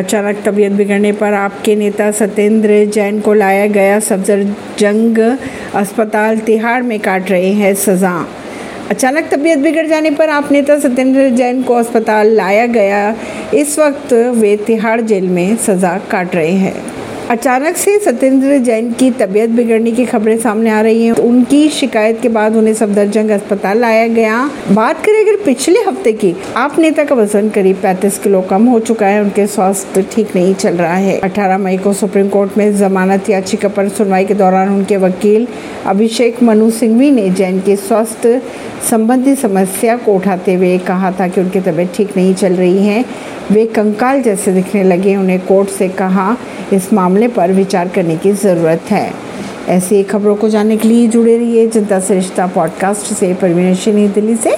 अचानक तबीयत बिगड़ने पर आपके नेता सत्येंद्र जैन को लाया गया सफदरजंग अस्पताल तिहाड़ में काट रहे हैं सज़ा। अचानक तबीयत बिगड़ जाने पर आप नेता सत्येंद्र जैन को अस्पताल लाया गया। इस वक्त वे तिहाड़ जेल में सज़ा काट रहे हैं। अचानक से सत्येंद्र जैन की तबीयत बिगड़ने की खबरें सामने आ रही हैं। उनकी शिकायत के बाद उन्हें सफदरजंग अस्पताल लाया गया। बात करें अगर पिछले हफ़्ते की, आप नेता का वज़न करीब 35 किलो कम हो चुका है, उनके स्वास्थ्य ठीक नहीं चल रहा है। 18 मई को सुप्रीम कोर्ट में जमानत याचिका पर सुनवाई के दौरान उनके वकील अभिषेक मनु सिंघवी ने जैन के स्वास्थ्य संबंधी समस्या को उठाते हुए कहा था कि उनकी तबीयत ठीक नहीं चल रही है। वे कंकाल जैसे दिखने लगे, उन्हें कोर्ट से कहा, इस मामले पर विचार करने की ज़रूरत है। ऐसी खबरों को जानने के लिए जुड़े रहिए जनता सरिश्ता पॉडकास्ट से। परवीन दिल्ली से।